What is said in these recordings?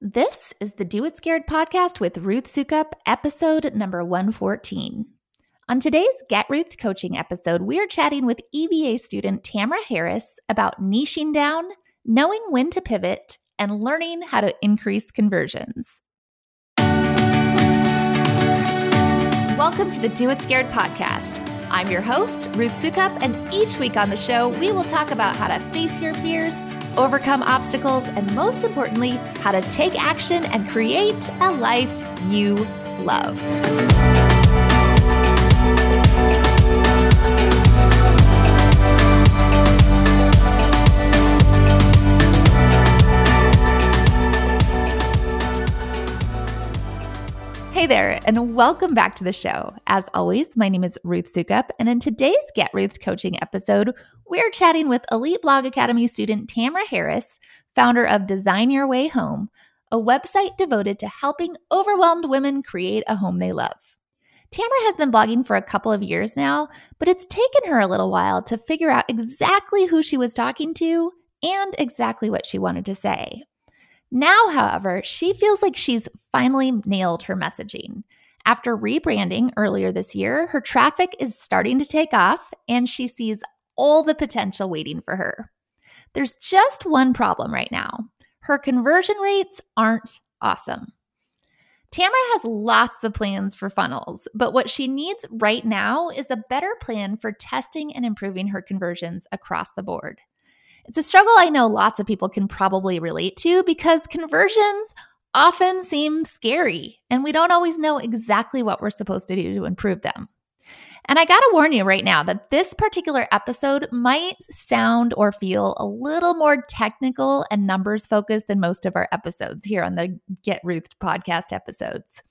This is the Do It Scared podcast with Ruth Soukup, episode number 114. On today's Get Ruth coaching episode, we are chatting with EBA student Tamara Harris about niching down, knowing when to pivot, and learning how to increase conversions. Welcome to the Do It Scared podcast. I'm your host, Ruth Soukup, and each week on the show, we will talk about how to face your fears overcome obstacles, and most importantly, how to take action and create a life you love. Hey there, and welcome back to the show. As always, my name is Ruth Soukup, and in today's Get Ruth coaching episode, we're chatting with Elite Blog Academy student Tamara Harris, founder of Design Your Way Home, a website devoted to helping overwhelmed women create a home they love. Tamara has been blogging for a couple of years now, but it's taken her a little while to figure out exactly who she was talking to and exactly what she wanted to say. Now, however, she feels like she's finally nailed her messaging. After rebranding earlier this year, her traffic is starting to take off and she sees all the potential waiting for her. There's just one problem right now her conversion rates aren't awesome. Tamara has lots of plans for funnels, but what she needs right now is a better plan for testing and improving her conversions across the board. It's a struggle I know lots of people can probably relate to because conversions often seem scary and we don't always know exactly what we're supposed to do to improve them. And I got to warn you right now that this particular episode might sound or feel a little more technical and numbers focused than most of our episodes here on the Get Ruth podcast episodes.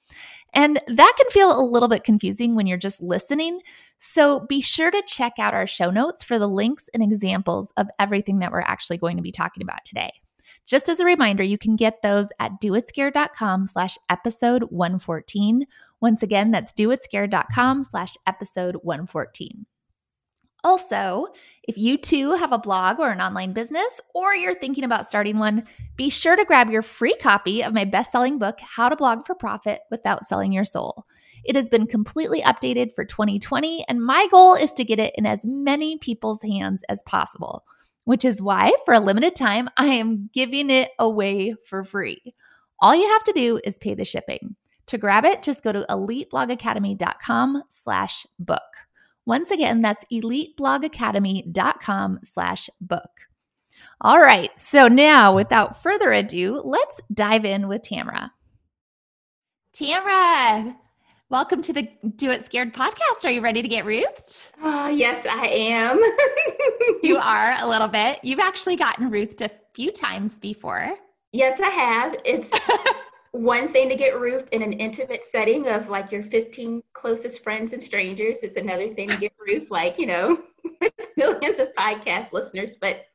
And that can feel a little bit confusing when you're just listening. So be sure to check out our show notes for the links and examples of everything that we're actually going to be talking about today. Just as a reminder, you can get those at doitscared.com slash episode 114. Once again, that's doitscared.com slash episode 114. Also, if you too have a blog or an online business, or you're thinking about starting one, be sure to grab your free copy of my best selling book, How to Blog for Profit Without Selling Your Soul. It has been completely updated for 2020, and my goal is to get it in as many people's hands as possible, which is why, for a limited time, I am giving it away for free. All you have to do is pay the shipping. To grab it, just go to eliteblogacademy.com slash book. Once again, that's eliteblogacademy.com slash book. All right, so now without further ado, let's dive in with Tamara. Tamara, welcome to the Do It Scared podcast. Are you ready to get Ruthed? Oh, yes, I am. you are a little bit. You've actually gotten Ruthed a few times before. Yes, I have. It's one thing to get Ruthed in an intimate setting of like your 15 closest friends and strangers. It's another thing to get Ruthed, like, you know, millions of podcast listeners. But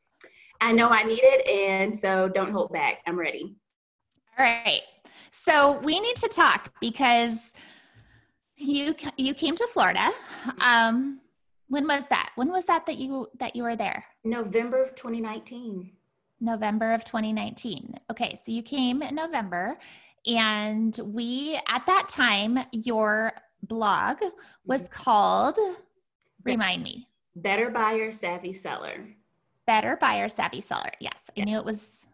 I know I need it. And so don't hold back. I'm ready. All right. So we need to talk because you you came to Florida. Um, when was that? When was that that you that you were there? November of 2019. November of 2019. Okay, so you came in November and we, at that time, your blog was mm-hmm. called, remind me. Better Buyer Savvy Seller. Better Buyer Savvy Seller. Yes, I knew it was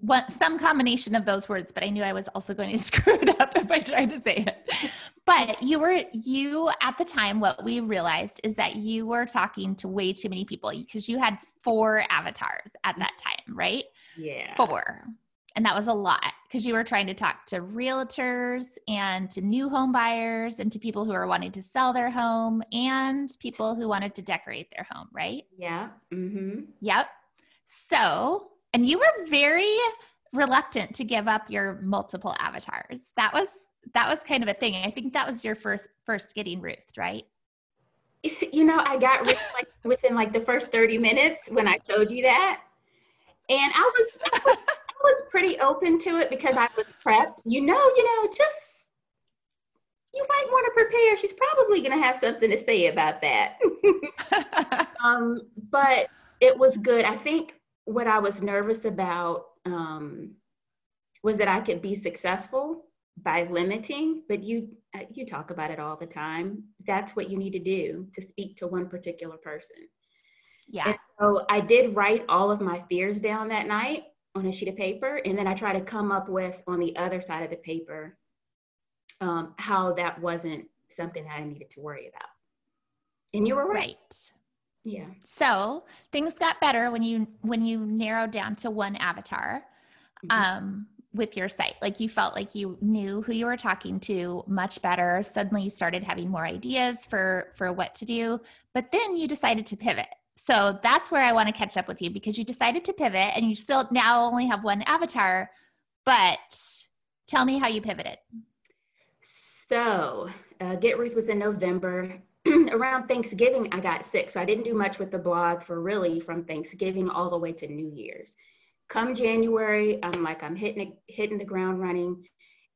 what, some combination of those words, but I knew I was also going to screw it up if I tried to say it. But you were, you at the time, what we realized is that you were talking to way too many people because you had four avatars at that time, right? Yeah. Four and that was a lot because you were trying to talk to realtors and to new home buyers and to people who are wanting to sell their home and people who wanted to decorate their home, right? Yeah. Mm-hmm. Yep. So, and you were very reluctant to give up your multiple avatars. That was that was kind of a thing. I think that was your first first getting Ruth, right? You know, I got Ruth like within like the first 30 minutes when I told you that. And I was, I was was pretty open to it because I was prepped. You know, you know, just you might want to prepare. She's probably going to have something to say about that. um, but it was good. I think what I was nervous about um, was that I could be successful by limiting, but you uh, you talk about it all the time. That's what you need to do to speak to one particular person. Yeah. And so I did write all of my fears down that night on a sheet of paper, and then I try to come up with on the other side of the paper um, how that wasn't something that I needed to worry about. And you were right. right. Yeah. So things got better when you when you narrowed down to one avatar. Mm-hmm. Um, with your site like you felt like you knew who you were talking to much better suddenly you started having more ideas for for what to do but then you decided to pivot so that's where i want to catch up with you because you decided to pivot and you still now only have one avatar but tell me how you pivoted so uh, get ruth was in november around thanksgiving i got sick so i didn't do much with the blog for really from thanksgiving all the way to new year's come January, I'm like, I'm hitting it, hitting the ground running.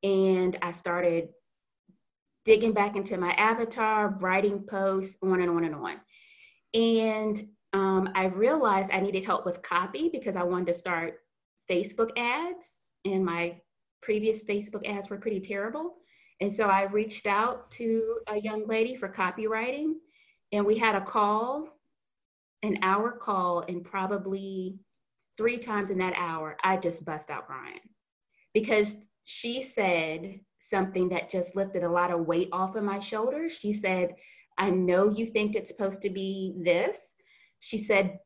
And I started digging back into my avatar, writing posts, on and on and on. And um, I realized I needed help with copy because I wanted to start Facebook ads, and my previous Facebook ads were pretty terrible. And so I reached out to a young lady for copywriting, and we had a call, an hour call, and probably three times in that hour, I just bust out crying because she said something that just lifted a lot of weight off of my shoulders. She said, I know you think it's supposed to be this. She said,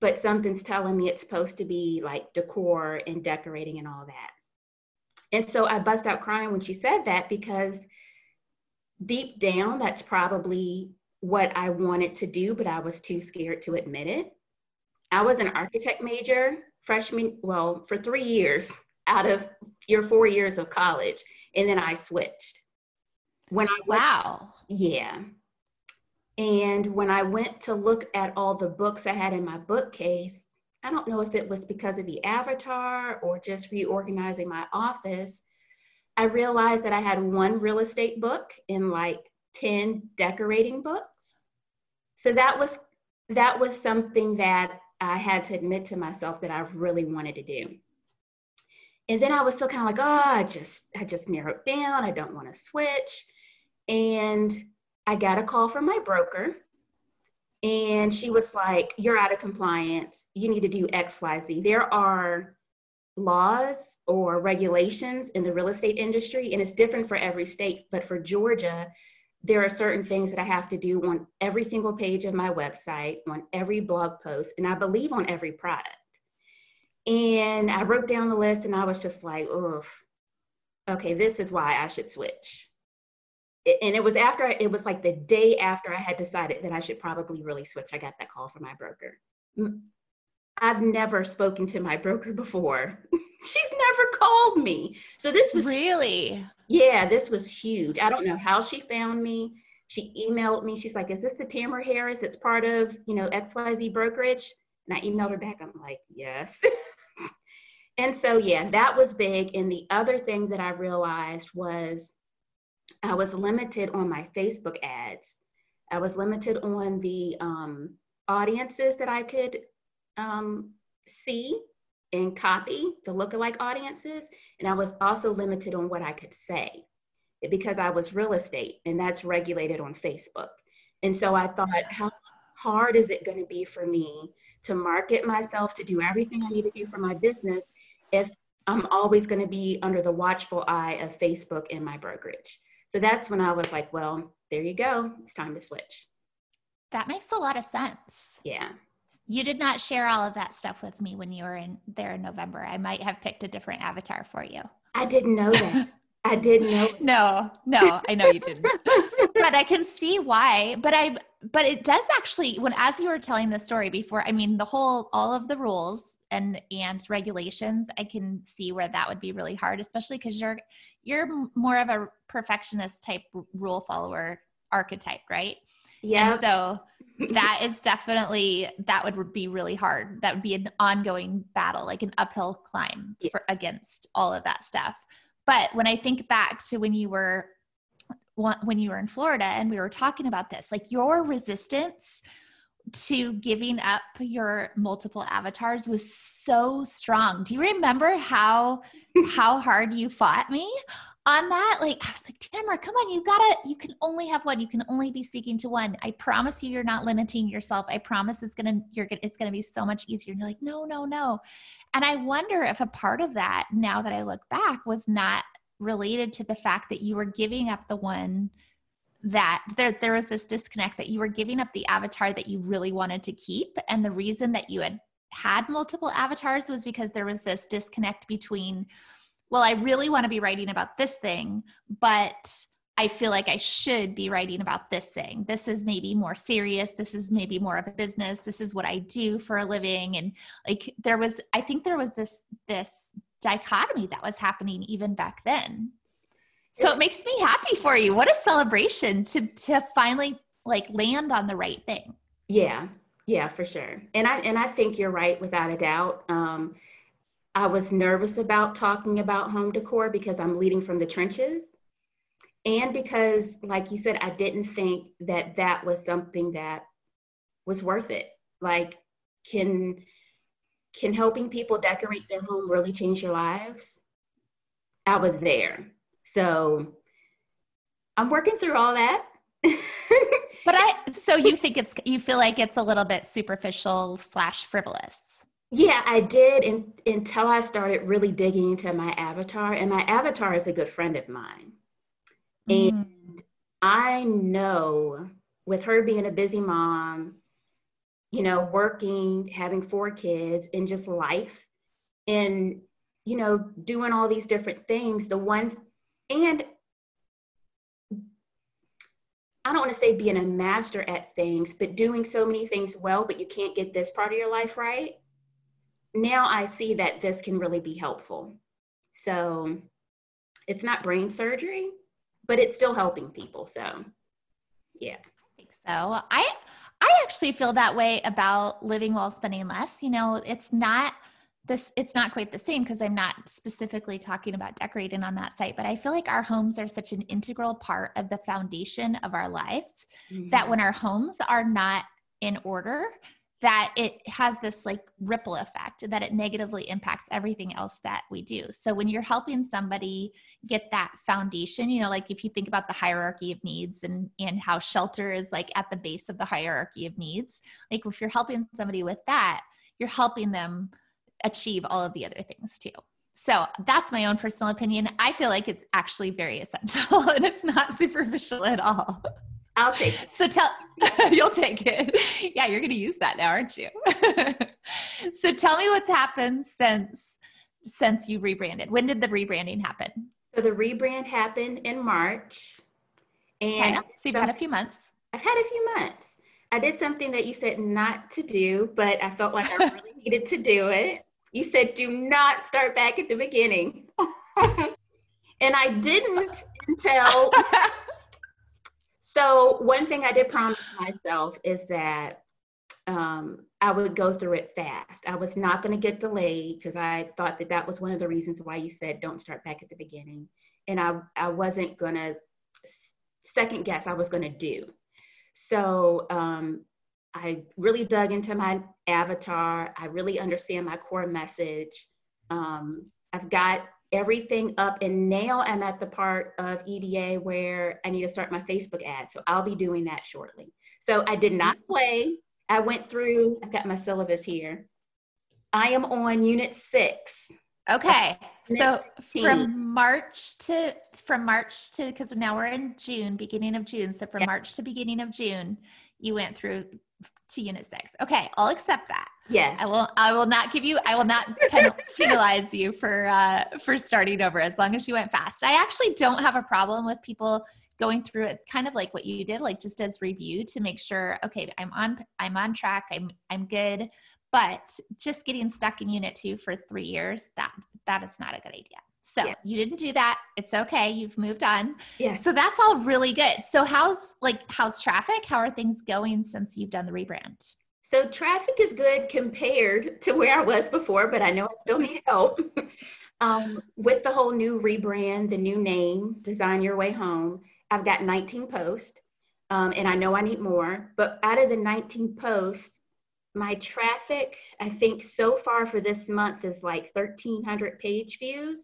but something's telling me it's supposed to be like decor and decorating and all that. And so I bust out crying when she said that because deep down, that's probably what I wanted to do, but I was too scared to admit it. I was an architect major freshman, well, for three years out of your four years of college. And then I switched. When I went, wow. Yeah. And when I went to look at all the books I had in my bookcase, I don't know if it was because of the avatar or just reorganizing my office. I realized that I had one real estate book and like 10 decorating books. So that was that was something that I had to admit to myself that I really wanted to do. And then I was still kind of like, oh, I just, I just narrowed down. I don't want to switch. And I got a call from my broker and she was like, you're out of compliance. You need to do X, Y, Z. There are laws or regulations in the real estate industry and it's different for every state. But for Georgia, there are certain things that I have to do on every single page of my website, on every blog post, and I believe on every product. And I wrote down the list and I was just like, oh, okay, this is why I should switch. And it was after, it was like the day after I had decided that I should probably really switch. I got that call from my broker. I've never spoken to my broker before. She's never called me. So this was really yeah, this was huge. I don't know how she found me. She emailed me. She's like, "Is this the Tamara Harris? It's part of you know XYZ brokerage." And I emailed her back. I'm like, "Yes." and so yeah, that was big. And the other thing that I realized was I was limited on my Facebook ads. I was limited on the um, audiences that I could um, see and copy the lookalike audiences. And I was also limited on what I could say because I was real estate and that's regulated on Facebook. And so I thought, how hard is it going to be for me to market myself, to do everything I need to do for my business if I'm always going to be under the watchful eye of Facebook and my brokerage? So that's when I was like, well, there you go. It's time to switch. That makes a lot of sense. Yeah. You did not share all of that stuff with me when you were in there in November. I might have picked a different avatar for you. I didn't know that. I didn't know. no, no, I know you didn't. but I can see why. But I but it does actually when as you were telling the story before, I mean the whole all of the rules and and regulations, I can see where that would be really hard, especially because you're you're more of a perfectionist type rule follower archetype, right? Yeah. so that is definitely that would be really hard. That would be an ongoing battle, like an uphill climb for against all of that stuff. But when I think back to when you were when you were in Florida and we were talking about this, like your resistance to giving up your multiple avatars was so strong. Do you remember how how hard you fought me on that? Like I was like, Tamara, come on, you gotta, you can only have one. You can only be speaking to one. I promise you, you're not limiting yourself. I promise it's gonna, you're gonna, it's gonna be so much easier. And you're like, no, no, no. And I wonder if a part of that, now that I look back, was not related to the fact that you were giving up the one that there, there was this disconnect that you were giving up the avatar that you really wanted to keep. And the reason that you had had multiple avatars was because there was this disconnect between, well, I really want to be writing about this thing, but I feel like I should be writing about this thing. This is maybe more serious. This is maybe more of a business. This is what I do for a living. And like there was, I think there was this, this dichotomy that was happening even back then. So it makes me happy for you. What a celebration to to finally like land on the right thing. Yeah. Yeah, for sure. And I and I think you're right without a doubt. Um I was nervous about talking about home decor because I'm leading from the trenches. And because like you said I didn't think that that was something that was worth it. Like can can helping people decorate their home really change your lives? I was there so I'm working through all that. but I, so you think it's, you feel like it's a little bit superficial slash frivolous. Yeah, I did in, until I started really digging into my avatar. And my avatar is a good friend of mine. Mm. And I know with her being a busy mom, you know, working, having four kids, and just life, and, you know, doing all these different things, the one and I don't want to say being a master at things, but doing so many things well, but you can't get this part of your life right. Now I see that this can really be helpful. So it's not brain surgery, but it's still helping people. So yeah. I think so. I I actually feel that way about living well spending less. You know, it's not this it's not quite the same because i'm not specifically talking about decorating on that site but i feel like our homes are such an integral part of the foundation of our lives mm-hmm. that when our homes are not in order that it has this like ripple effect that it negatively impacts everything else that we do so when you're helping somebody get that foundation you know like if you think about the hierarchy of needs and and how shelter is like at the base of the hierarchy of needs like if you're helping somebody with that you're helping them achieve all of the other things too. So that's my own personal opinion. I feel like it's actually very essential and it's not superficial at all. I'll take it. So tell you'll take it. Yeah, you're gonna use that now, aren't you? so tell me what's happened since since you rebranded. When did the rebranding happen? So the rebrand happened in March. And okay. so you've had a few months. I've had a few months. I did something that you said not to do, but I felt like I really needed to do it you said do not start back at the beginning. and I didn't until. so, one thing I did promise myself is that um, I would go through it fast. I was not going to get delayed because I thought that that was one of the reasons why you said don't start back at the beginning. And I, I wasn't going to second guess, I was going to do. So um, I really dug into my avatar. I really understand my core message. Um, I've got everything up, and now I'm at the part of EBA where I need to start my Facebook ad. So I'll be doing that shortly. So I did not play. I went through, I've got my syllabus here. I am on unit six. Okay. So from March to from March to because now we're in June, beginning of June. So from March to beginning of June, you went through to unit six. Okay, I'll accept that. Yes. I will I will not give you I will not penalize you for uh for starting over as long as you went fast. I actually don't have a problem with people going through it kind of like what you did like just as review to make sure okay, I'm on I'm on track. I'm I'm good. But just getting stuck in unit 2 for 3 years that that is not a good idea. So yeah. you didn't do that. It's okay. You've moved on. Yeah. So that's all really good. So how's like how's traffic? How are things going since you've done the rebrand? So traffic is good compared to where I was before, but I know I still need help. um, with the whole new rebrand, the new name, Design Your Way Home, I've got 19 posts. Um, and I know I need more, but out of the 19 posts, my traffic, I think so far for this month is like 1,300 page views.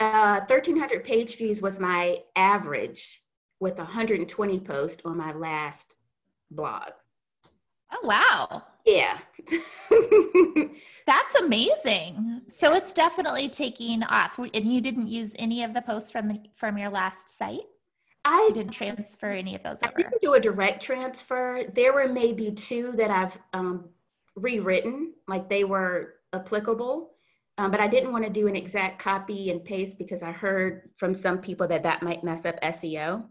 Uh, 1,300 page views was my average with 120 posts on my last blog. Oh, wow. Yeah. That's amazing. So it's definitely taking off. And you didn't use any of the posts from the, from your last site? I you didn't transfer any of those over. I didn't do a direct transfer. There were maybe two that I've um, rewritten, like they were applicable. Um, but I didn't want to do an exact copy and paste because I heard from some people that that might mess up SEO.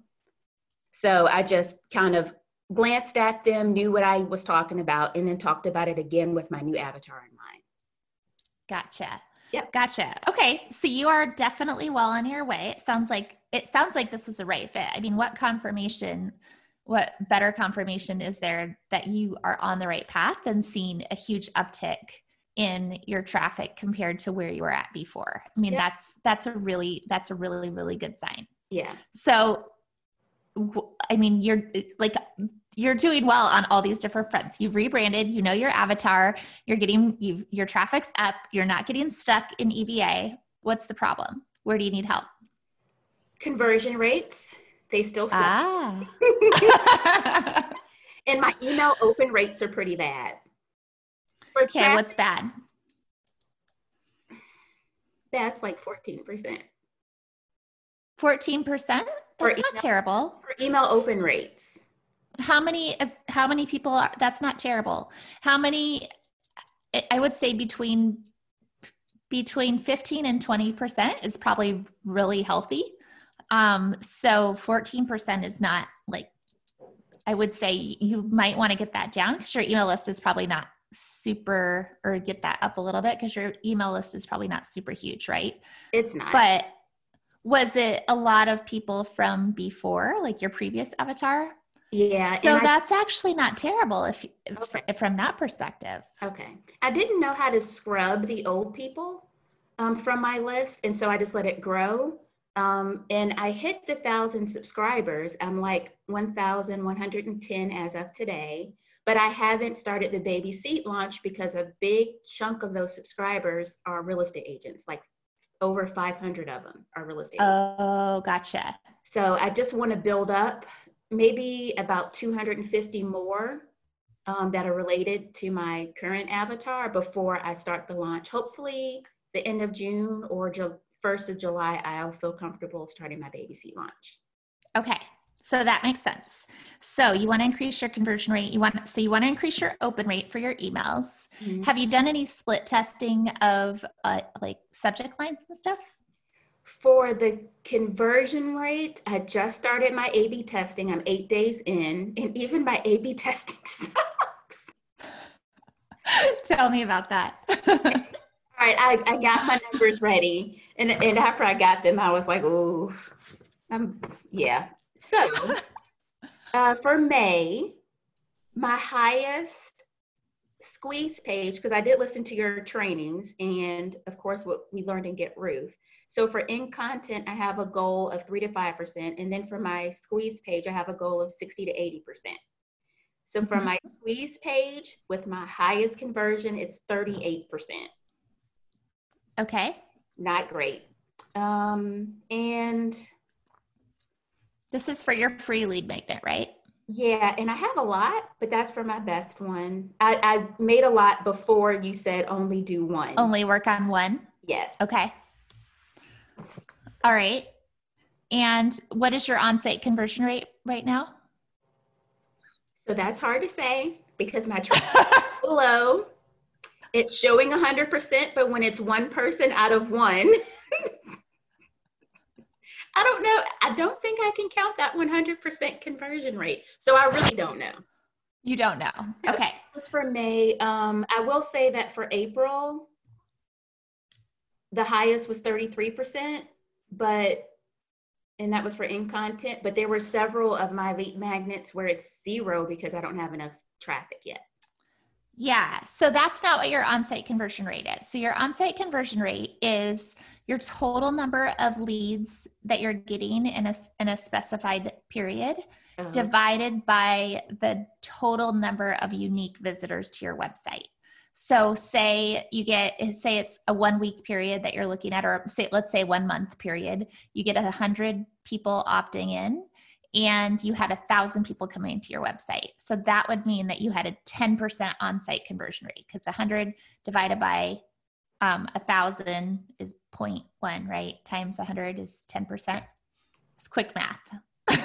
So I just kind of glanced at them, knew what I was talking about, and then talked about it again with my new avatar in mind. Gotcha. Yep. Gotcha. Okay. So you are definitely well on your way. It sounds like it sounds like this was the right fit. I mean, what confirmation, what better confirmation is there that you are on the right path and seeing a huge uptick in your traffic compared to where you were at before? I mean, yep. that's that's a really that's a really really good sign. Yeah. So I mean, you're like you're doing well on all these different fronts. You've rebranded, you know your avatar, you're getting you your traffic's up, you're not getting stuck in EBA. What's the problem? Where do you need help? Conversion rates, they still suck. Ah. and my email open rates are pretty bad. Okay, traffic, what's bad? That's like 14%. 14%? That's not email, terrible. For email open rates how many as how many people are that's not terrible how many i would say between between 15 and 20 percent is probably really healthy um so 14 percent is not like i would say you might want to get that down because your email list is probably not super or get that up a little bit because your email list is probably not super huge right it's not but was it a lot of people from before like your previous avatar yeah. So that's I, actually not terrible if, okay. if, from that perspective. Okay. I didn't know how to scrub the old people um, from my list, and so I just let it grow. Um, and I hit the thousand subscribers. I'm like 1,110 as of today, but I haven't started the baby seat launch because a big chunk of those subscribers are real estate agents, like over 500 of them are real estate. Oh, agents. gotcha. So I just want to build up maybe about 250 more um, that are related to my current avatar before I start the launch. Hopefully, the end of June or Ju- 1st of July, I'll feel comfortable starting my baby seat launch. Okay. So that makes sense. So you want to increase your conversion rate. You want so you want to increase your open rate for your emails. Mm-hmm. Have you done any split testing of uh, like subject lines and stuff? For the conversion rate, I just started my A B testing. I'm eight days in, and even my A B testing sucks. Tell me about that. All right, I, I got my numbers ready. And, and after I got them, I was like, oh, I'm, yeah. So uh, for May, my highest squeeze page, because I did listen to your trainings and, of course, what we learned in Get Ruth. So for in content, I have a goal of three to 5%. And then for my squeeze page, I have a goal of 60 to 80%. So for my squeeze page with my highest conversion, it's 38%. Okay. Not great. Um, and this is for your free lead magnet, right? Yeah, and I have a lot, but that's for my best one. I, I made a lot before you said only do one. Only work on one? Yes. Okay. All right. And what is your on-site conversion rate right now? So that's hard to say because my traffic is low. It's showing 100%, but when it's one person out of one, I don't know. I don't think I can count that 100% conversion rate. So I really don't know. You don't know. Okay. This for May. Um, I will say that for April, the highest was 33% but and that was for in content but there were several of my lead magnets where it's zero because i don't have enough traffic yet Yeah, so that's not what your on-site conversion rate is. So your on-site conversion rate is your total number of leads that you're getting in a in a specified period uh-huh. divided by the total number of unique visitors to your website. So say you get say it's a one week period that you're looking at or say let's say one month period, you get a 100 people opting in and you had a thousand people coming to your website. So that would mean that you had a 10% on-site conversion rate because 100 divided by um, a thousand is 0.1, right? Times 100 is 10%. It's quick math.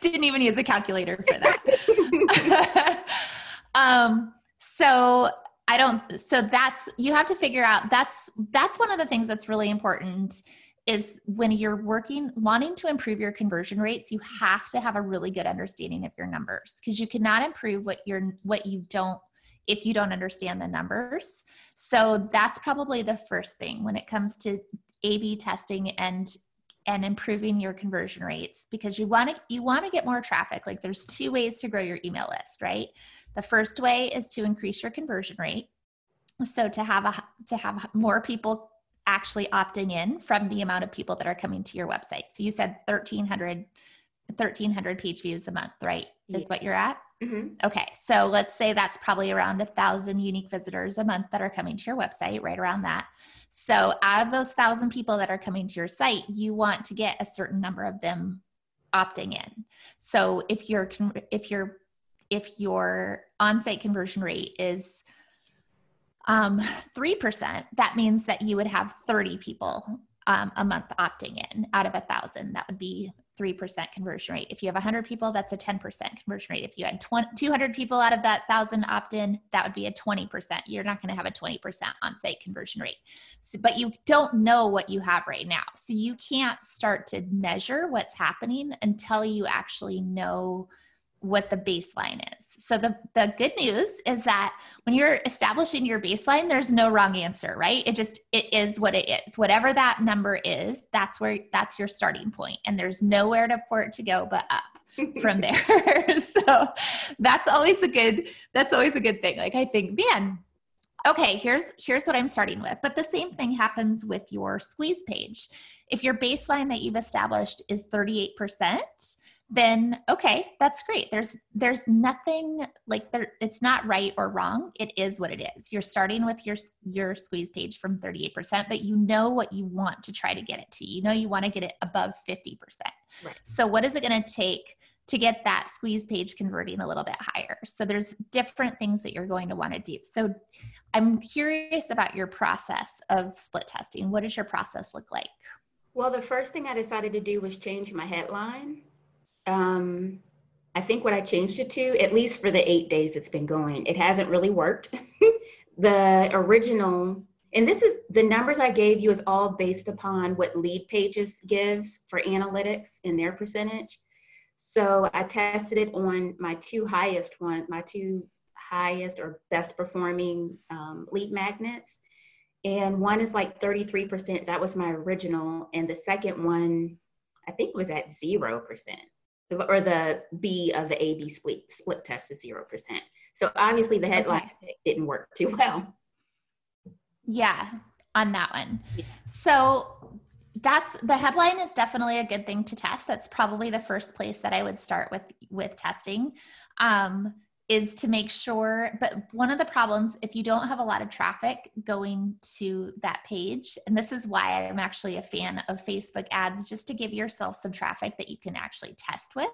Didn't even use a calculator for that. um, so I don't. So that's you have to figure out. That's that's one of the things that's really important is when you're working wanting to improve your conversion rates you have to have a really good understanding of your numbers because you cannot improve what you're what you don't if you don't understand the numbers. So that's probably the first thing when it comes to a b testing and and improving your conversion rates because you want to you want to get more traffic. Like there's two ways to grow your email list right? The first way is to increase your conversion rate. So to have a to have more people actually opting in from the amount of people that are coming to your website. So you said 1300 1300 page views a month, right? Is what you're at? Mm-hmm. Okay. So let's say that's probably around a thousand unique visitors a month that are coming to your website, right around that. So out of those thousand people that are coming to your site, you want to get a certain number of them opting in. So if your if your if your on-site conversion rate is um, 3%, that means that you would have 30 people um, a month opting in out of a thousand. That would be 3% conversion rate. If you have 100 people, that's a 10% conversion rate. If you had 20, 200 people out of that 1,000 opt in, that would be a 20%. You're not going to have a 20% on site conversion rate. So, but you don't know what you have right now. So you can't start to measure what's happening until you actually know what the baseline is. So the the good news is that when you're establishing your baseline there's no wrong answer, right? It just it is what it is. Whatever that number is, that's where that's your starting point and there's nowhere to, for it to go but up from there. so that's always a good that's always a good thing. Like I think, man, okay, here's here's what I'm starting with. But the same thing happens with your squeeze page. If your baseline that you've established is 38%, then okay that's great. There's there's nothing like there it's not right or wrong. It is what it is. You're starting with your your squeeze page from 38% but you know what you want to try to get it to. You know you want to get it above 50% right. so what is it going to take to get that squeeze page converting a little bit higher? So there's different things that you're going to want to do. So i'm curious about your process of split testing. What does your process look like? Well the first thing i decided to do was change my headline um, I think what I changed it to, at least for the eight days it's been going, it hasn't really worked. the original, and this is the numbers I gave you is all based upon what Leadpages gives for analytics and their percentage. So I tested it on my two highest one, my two highest or best performing um, lead magnets. And one is like 33%. That was my original. And the second one, I think was at 0% or the B of the AB split split test was zero percent. So obviously the headline okay. didn't work too well. Yeah, on that one. Yeah. So that's the headline is definitely a good thing to test. That's probably the first place that I would start with with testing. Um, is to make sure but one of the problems if you don't have a lot of traffic going to that page and this is why i'm actually a fan of facebook ads just to give yourself some traffic that you can actually test with.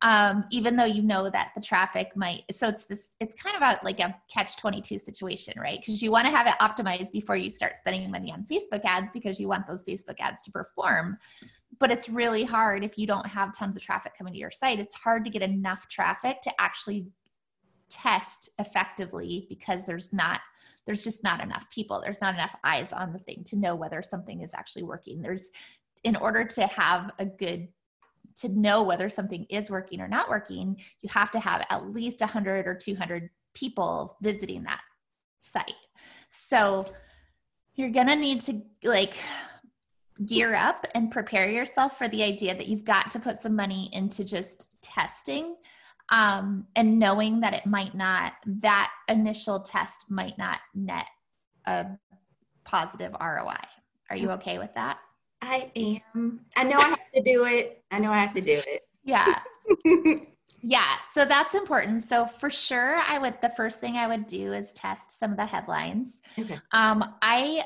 Um, even though you know that the traffic might so it's this it's kind of a, like a catch 22 situation right? Because you want to have it optimized before you start spending money on facebook ads because you want those facebook ads to perform. But it's really hard if you don't have tons of traffic coming to your site. It's hard to get enough traffic to actually test effectively because there's not there's just not enough people. There's not enough eyes on the thing to know whether something is actually working. There's in order to have a good to know whether something is working or not working you have to have at least 100 or 200 people visiting that site. So you're gonna need to like gear up and prepare yourself for the idea that you've got to put some money into just testing um, and knowing that it might not that initial test might not net a positive roi are you okay with that? I am. I know i have to do it. I know i have to do it. Yeah. Yeah so that's important. So for sure i would the first thing i would do is test some of the headlines. Okay. um i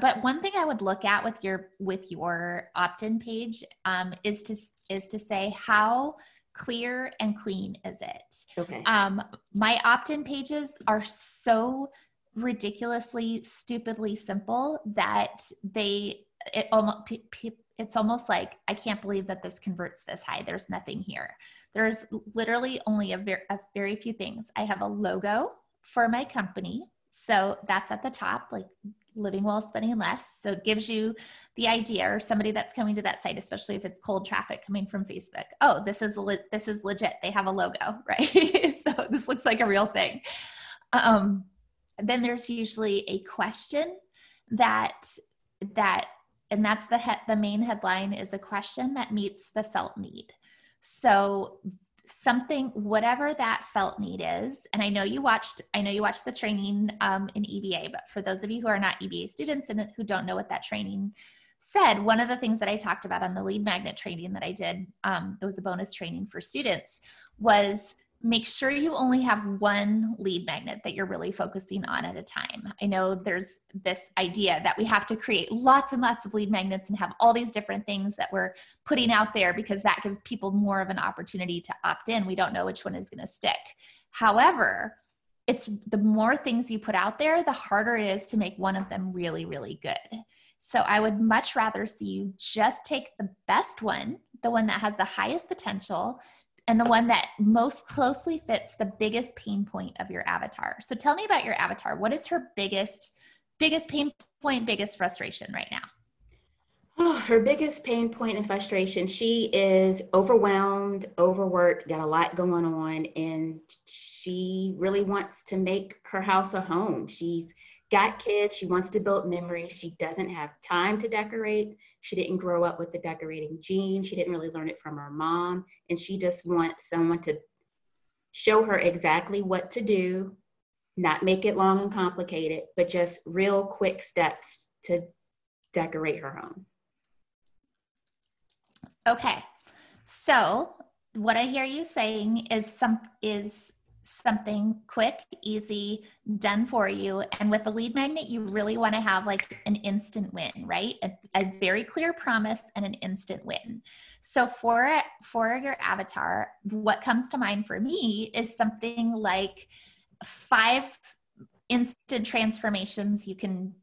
but one thing i would look at with your with your opt-in page um, is to is to say how clear and clean is it? Okay. Um my opt-in pages are so ridiculously stupidly simple that they it almost it's almost like i can't believe that this converts this high. There's nothing here. There's literally only a, ver- a very few things. I have a logo for my company. So that's at the top like living well, spending less. So it gives you the idea or somebody that's coming to that site, especially if it's cold traffic coming from Facebook. Oh, this is le- this is legit. They have a logo, right? so this looks like a real thing. Um, then there's usually a question that that and that's the he- the main headline is a question that meets the felt need. So something whatever that felt need is and i know you watched i know you watched the training um, in eba but for those of you who are not eba students and who don't know what that training said one of the things that i talked about on the lead magnet training that i did um, it was a bonus training for students was make sure you only have one lead magnet that you're really focusing on at a time. I know there's this idea that we have to create lots and lots of lead magnets and have all these different things that we're putting out there because that gives people more of an opportunity to opt in. We don't know which one is going to stick. However, it's the more things you put out there, the harder it is to make one of them really, really good. So I would much rather see you just take the best one, the one that has the highest potential, and the one that most closely fits the biggest pain point of your avatar. So tell me about your avatar. What is her biggest biggest pain point, biggest frustration right now? Oh, her biggest pain point and frustration. She is overwhelmed, overworked, got a lot going on, and she really wants to make her house a home. She's got kids, she wants to build memories. She doesn't have time to decorate. She didn't grow up with the decorating gene. She didn't really learn it from her mom. And she just wants someone to show her exactly what to do, not make it long and complicated, but just real quick steps to decorate her home. Okay. So, what I hear you saying is some is something quick, easy, done for you. And with the lead magnet, you really want to have like an instant win, right? A, a, very clear promise and an instant win. So for for your avatar, what comes to mind for me is something like five instant transformations you can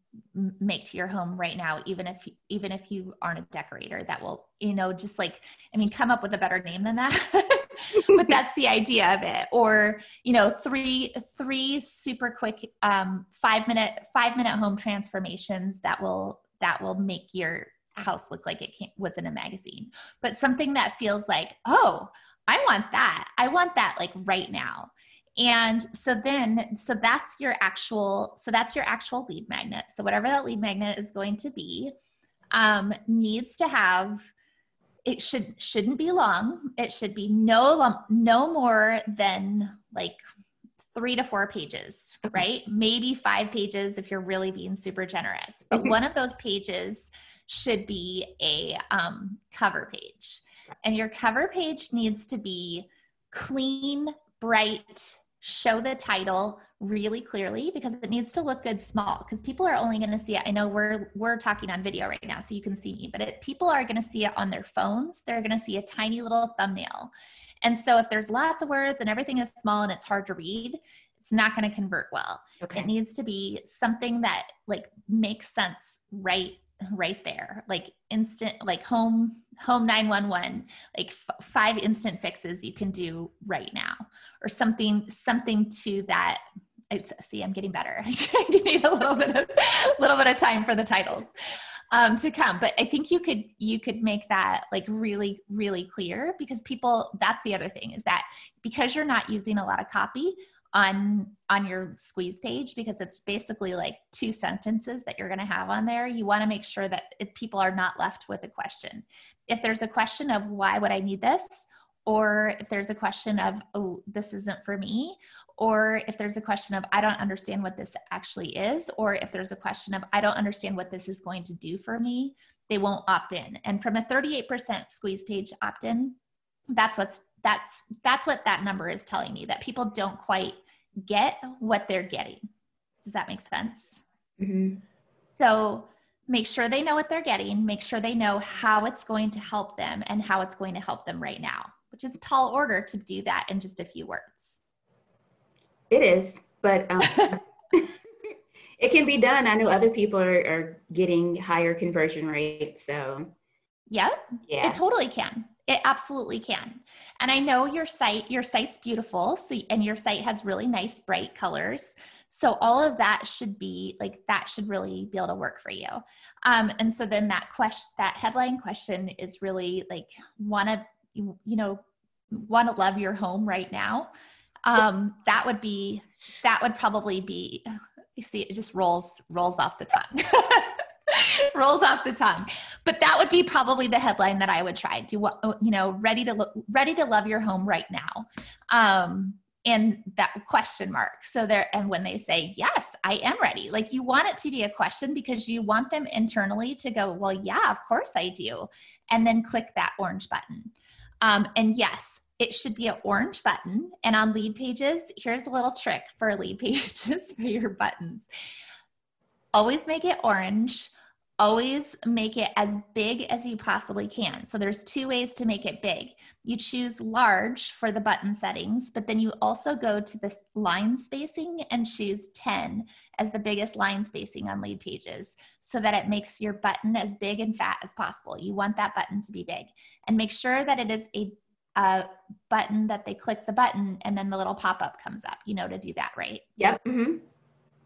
make to your home right now even if even if you aren't a decorator that will you know just like i mean come up with a better name than that but that's the idea of it. Or you know three three super quick um, five minute five minute home transformations that will that will make your house look like it came, was in a magazine. But something that feels like oh i want that. I want that like right now. And so then so that's your actual so that's your actual lead magnet. So whatever that lead magnet is going to be um, needs to have it should shouldn't be long. It should be no no more than like three to four pages right? Maybe five pages if you're really being super generous. But one of those pages should be a um, cover page. And your cover page needs to be clean bright show the title really clearly because it needs to look good small because people are only going to see it. I know we're we're talking on video right now so you can see me but it, people are going to see it on their phones. They're going to see a tiny little thumbnail. And so if there's lots of words and everything is small and it's hard to read it's not going to convert well. Okay. it needs to be something that like makes sense right right there like instant like home home 911 like f- five instant fixes you can do right now or something something to that it's see i'm getting better. I need a little bit of little bit of time for the titles um, to come but i think you could you could make that like really really clear because people that's the other thing is that because you're not using a lot of copy on on your squeeze page because it's basically like two sentences that you're going to have on there. You want to make sure that people are not left with a question. If there's a question of why would i need this? or if there's a question of, oh, this isn't for me, or if there's a question of, I don't understand what this actually is, or if there's a question of, I don't understand what this is going to do for me, they won't opt in. And from a 38% squeeze page opt in, that's what's that's that's what that number is telling me that people don't quite get what they're getting. Does that make sense? Mm-hmm. So make sure they know what they're getting, make sure they know how it's going to help them and how it's going to help them right now, which is a tall order to do that in just a few words. It is, but um, it can be done. I know other people are, are getting higher conversion rates. So, yep, yeah, it totally can. It absolutely can. And I know your site, your site's beautiful. So, and your site has really nice, bright colors. So all of that should be like that should really be able to work for you. Um, and so then that question, that headline question is really like want to, you know, want to love your home right now. Um, that would be, that would probably be, you see, it just rolls, rolls off the tongue. rolls off the tongue. But that would be probably the headline that i would try. Do what you know ready to lo- ready to love your home right now? Um and that question mark. So there and when they say yes i am ready like you want it to be a question because you want them internally to go well yeah of course i do and then click that orange button. Um, and yes it should be an orange button. And on Leadpages here's a little trick for lead pages for your buttons. Always make it orange always make it as big as you possibly can. So there's two ways to make it big. You choose large for the button settings, but then you also go to the line spacing and choose 10 as the biggest line spacing on Leadpages so that it makes your button as big and fat as possible. You want that button to be big and make sure that it is a a button that they click the button and then the little pop-up comes up you know to do that right yep mm-hmm.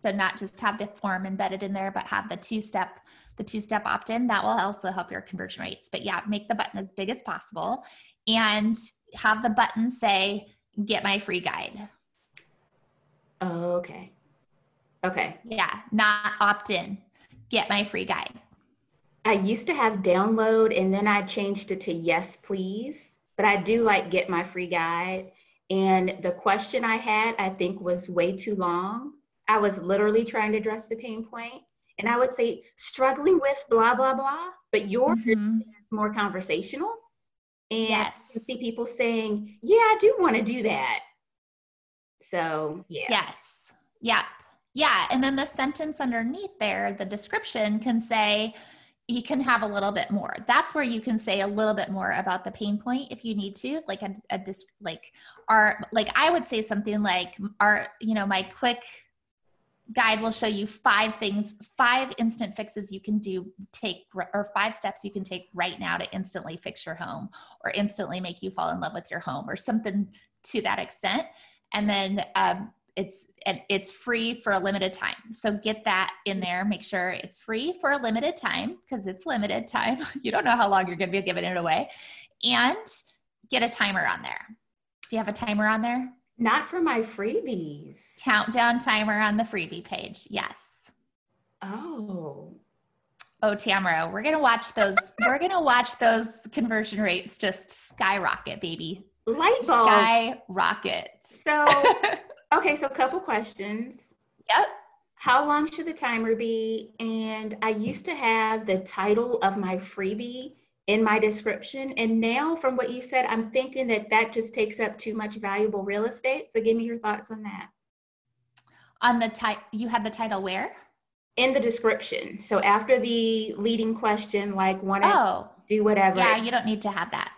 So not just have the form embedded in there but have the two step the two step opt in, that will also help your conversion rates. But yeah, make the button as big as possible and have the button say, get my free guide. okay. Okay. Yeah, not opt in, get my free guide. I used to have download and then I changed it to yes, please. But I do like get my free guide. And the question I had, I think, was way too long. I was literally trying to address the pain point and I would say struggling with blah blah blah, but yours mm-hmm. is more conversational. And yes. you see people saying, "Yeah, I do want to do that." So yeah. Yes. Yep. Yeah. And then the sentence underneath there, the description can say, you can have a little bit more. That's where you can say a little bit more about the pain point if you need to, like a, a like our like I would say something like our you know my quick guide will show you five things, five instant fixes you can do, take, or five steps you can take right now to instantly fix your home or instantly make you fall in love with your home or something to that extent. And then um, it's and it's free for a limited time. So get that in there. Make sure it's free for a limited time because it's limited time. you don't know how long you're going to be giving it away, and get a timer on there. Do you have a timer on there? Not for my freebies. Countdown timer on the freebie page. Yes. Oh. Oh, Tamara, we're gonna watch those. we're gonna watch those conversion rates just skyrocket, baby. Light bulb. Skyrocket. So, okay, so a couple questions. Yep. How long should the timer be? And I used to have the title of my freebie in my description. And now, from what you said, I'm thinking that that just takes up too much valuable real estate. So, give me your thoughts on that. On the title, you had the title where? In the description. So, after the leading question, like, want to oh, do whatever. Yeah, you don't need to have that.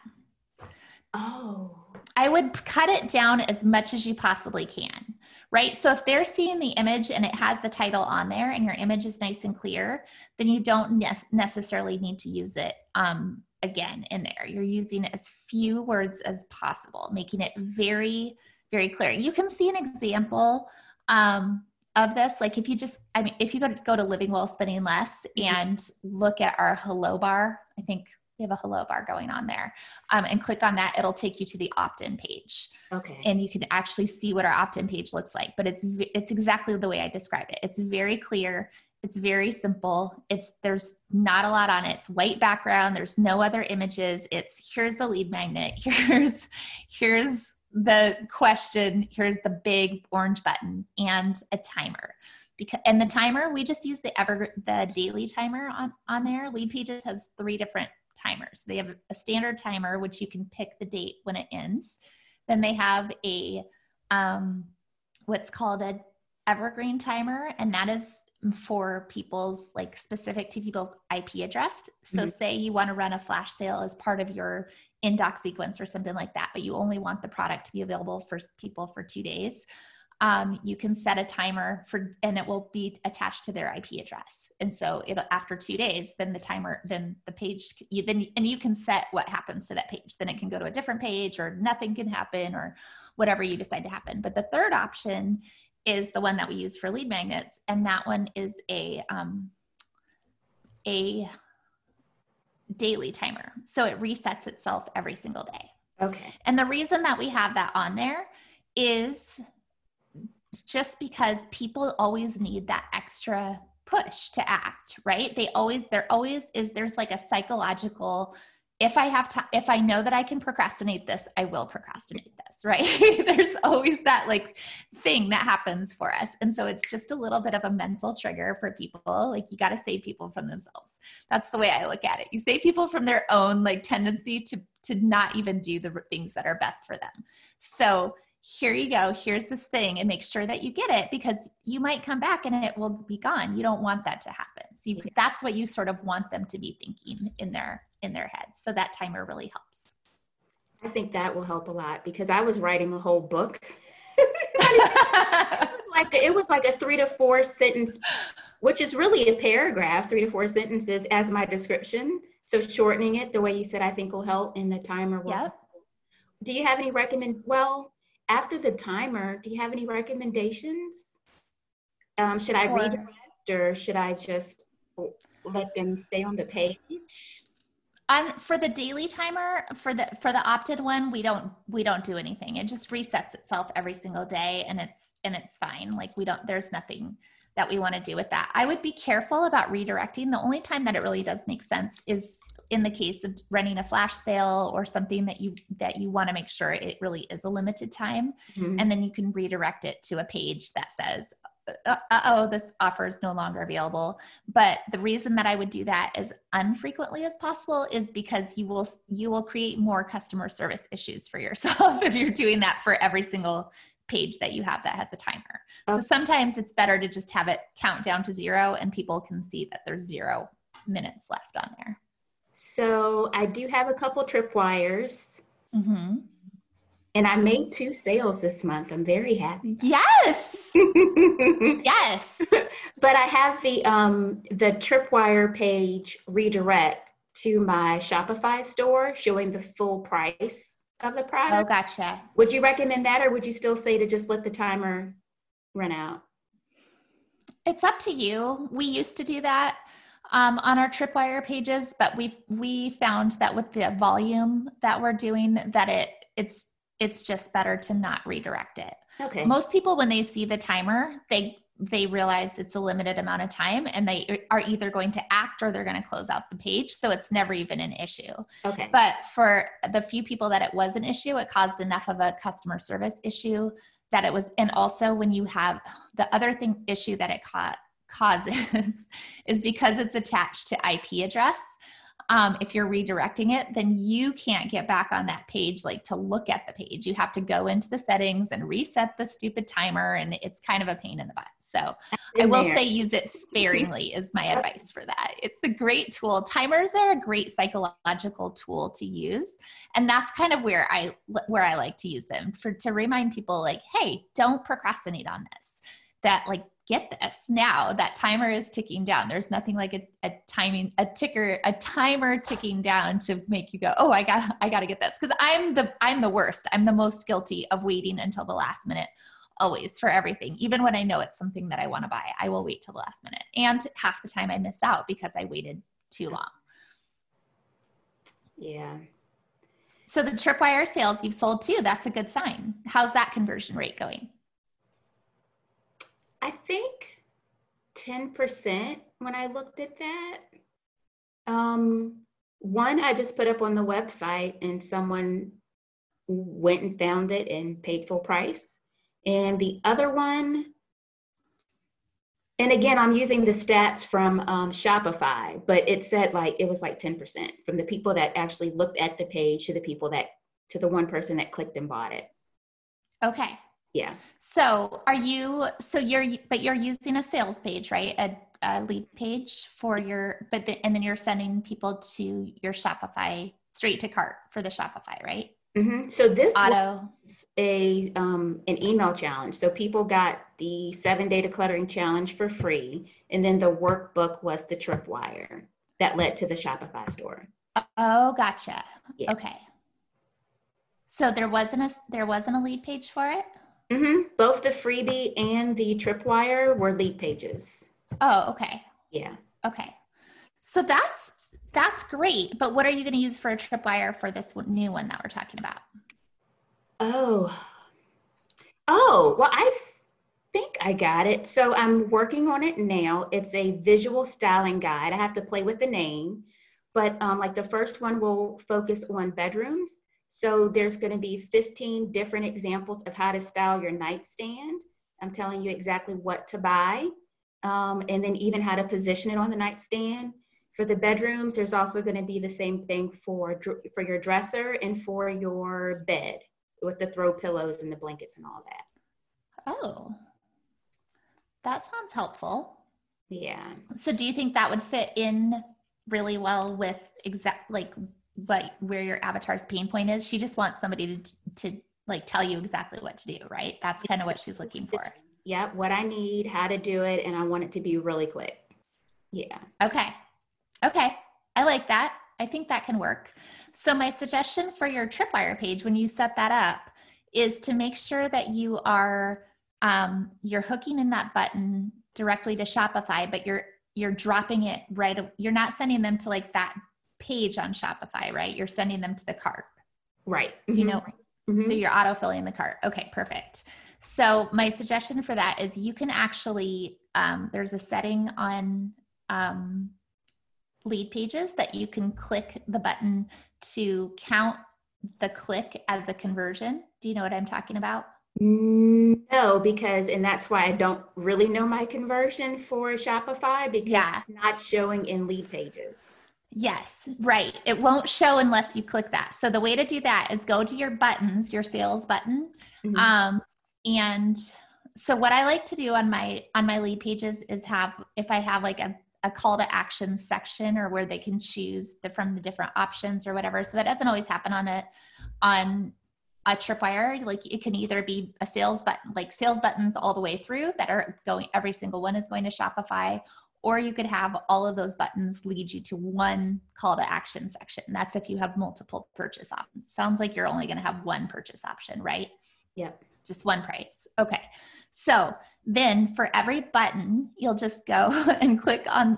Oh. I would cut it down as much as you possibly can, right? So if they're seeing the image and it has the title on there and your image is nice and clear, then you don't ne- necessarily need to use it um, again in there. You're using as few words as possible, making it very, very clear. You can see an example um, of this. Like if you just, I mean, if you go to, go to Living Well Spending Less mm-hmm. and look at our hello bar, I think we have a hello bar going on there um, and click on that it'll take you to the opt-in page okay and you can actually see what our opt-in page looks like but it's it's exactly the way i described it it's very clear It's very simple. It's there's not a lot on it. It's white background. There's no other images. It's here's the lead magnet. Here's here's the question. Here's the big orange button and a timer. Because and the timer we just use the ever the daily timer on on there. Leadpages has three different timers. They have a standard timer which you can pick the date when it ends. Then they have a um, what's called a evergreen timer, and that is for people's like specific to people's IP address. So, mm-hmm. say you want to run a flash sale as part of your in-doc sequence or something like that, but you only want the product to be available for people for two days. Um, you can set a timer for, and it will be attached to their IP address. And so, it'll after two days, then the timer, then the page, you, then and you can set what happens to that page. Then it can go to a different page, or nothing can happen, or whatever you decide to happen. But the third option is the one that we use for lead magnets, and that one is a um, a daily timer. So it resets itself every single day. Okay. And the reason that we have that on there is just because people always need that extra push to act, right? They always, there always is, there's like a psychological if I have time, if I know that I can procrastinate this, I will procrastinate this, right? There's always that like thing that happens for us. And so it's just a little bit of a mental trigger for people. Like you got to save people from themselves. That's the way I look at it. You save people from their own like tendency to to not even do the things that are best for them. So here you go here's this thing and make sure that you get it because you might come back and it will be gone. You don't want that to happen. So you, yeah. that's what you sort of want them to be thinking in their in their heads. So that timer really helps. I think that will help a lot because i was writing a whole book. It was like a, it was like a three to four sentence which is really a paragraph three to four sentences as my description. So shortening it the way you said i think will help in the timer will yep. do you have any recommend well after the timer, do you have any recommendations? Um, should I redirect or should I just let them stay on the page? For the daily timer, for the for the opted one, we don't we don't do anything. It just resets itself every single day, and it's and it's fine. Like we don't. There's nothing that we want to do with that. I would be careful about redirecting. The only time that it really does make sense is in the case of running a flash sale or something that you that you want to make sure it really is a limited time mm-hmm. and then you can redirect it to a page that says uh, oh this offer is no longer available but the reason that i would do that as unfrequently as possible is because you will you will create more customer service issues for yourself if you're doing that for every single page that you have that has a timer okay. so sometimes it's better to just have it count down to zero and people can see that there's zero minutes left on there so I do have a couple tripwires. Mm-hmm. And I made two sales this month. I'm very happy. Yes. yes. But I have the um the tripwire page redirect to my Shopify store showing the full price of the product. Oh, gotcha. Would you recommend that or would you still say to just let the timer run out? It's up to you. We used to do that um, on our tripwire pages but we've we found that with the volume that we're doing that it it's it's just better to not redirect it. Okay. Most people when they see the timer they they realize it's a limited amount of time and they are either going to act or they're going to close out the page so it's never even an issue. Okay. But for the few people that it was an issue it caused enough of a customer service issue that it was and also when you have the other thing issue that it caught causes is because it's attached to IP address. Um, if you're redirecting it, then you can't get back on that page like to look at the page. You have to go into the settings and reset the stupid timer, and it's kind of a pain in the butt. So I will say use it sparingly is my advice for that. It's a great tool. Timers are a great psychological tool to use, and that's kind of where I where I like to use them for to remind people like, hey, don't procrastinate on this. That like get this. Now that timer is ticking down. There's nothing like a, a timing a ticker a timer ticking down to make you go oh i got i got to get this. Because i'm the i'm the worst. I'm the most guilty of waiting until the last minute always for everything. Even when i know it's something that i want to buy i will wait till the last minute. And half the time i miss out because i waited too long. Yeah. So the tripwire sales you've sold too that's a good sign. How's that conversion rate going I think 10% when I looked at that. Um, one I just put up on the website and someone went and found it and paid full price. And the other one, and again, I'm using the stats from um, Shopify, but it said like it was like 10% from the people that actually looked at the page to the people that to the one person that clicked and bought it. Okay. Yeah. So are you, so you're, but you're using a sales page, right? A, a lead page for your, but the, and then you're sending people to your Shopify straight to cart for the Shopify, right? Mm-hmm. So this Auto. was a um, an email challenge. So people got the seven day decluttering challenge for free, and then the workbook was the tripwire that led to the Shopify store. Oh, gotcha. Yeah. Okay. So there wasn't a there wasn't a lead page for it. Mm-hmm. Both the freebie and the tripwire were lead pages. Oh, okay. Yeah. Okay. So that's that's great. But what are you going to use for a tripwire for this one, new one that we're talking about? Oh. Oh, well, I think I got it. So I'm working on it now. It's a visual styling guide. I have to play with the name, but um, like the first one will focus on bedrooms. So there's going to be 15 different examples of how to style your nightstand. I'm telling you exactly what to buy, um, and then even how to position it on the nightstand. For the bedrooms, there's also going to be the same thing for for your dresser and for your bed with the throw pillows and the blankets and all that. Oh, that sounds helpful. Yeah. So do you think that would fit in really well with exact like what where your avatar's pain point is? She just wants somebody to to like tell you exactly what to do, right? That's kind of what she's looking for. Yep, what I need, how to do it, and I want it to be really quick. Yeah. Okay. Okay. I like that. I think that can work. So my suggestion for your tripwire page when you set that up is to make sure that you are um, you're hooking in that button directly to Shopify, but you're you're dropping it right. You're not sending them to like that page on Shopify, right? You're sending them to the cart. Right. You know, mm-hmm. so you're autofilling the cart. Okay, perfect. So my suggestion for that is you can actually um, there's a setting on um, Leadpages that you can click the button to count the click as a conversion. Do you know what I'm talking about? No, because, and that's why I don't really know my conversion for Shopify because yeah. it's not showing in Leadpages. Yes, right. It won't show unless you click that. So the way to do that is go to your buttons, your sales button. Mm-hmm. Um, and so what I like to do on my on my lead pages is have if I have like a a call to action section or where they can choose the, from the different options or whatever. So that doesn't always happen on a on a tripwire. Like it can either be a sales button, like sales buttons all the way through that are going. Every single one is going to Shopify, or you could have all of those buttons lead you to one call to action section. That's if you have multiple purchase options. Sounds like you're only going to have one purchase option, right? Yep just one price. Okay. So then for every button, you'll just go and click on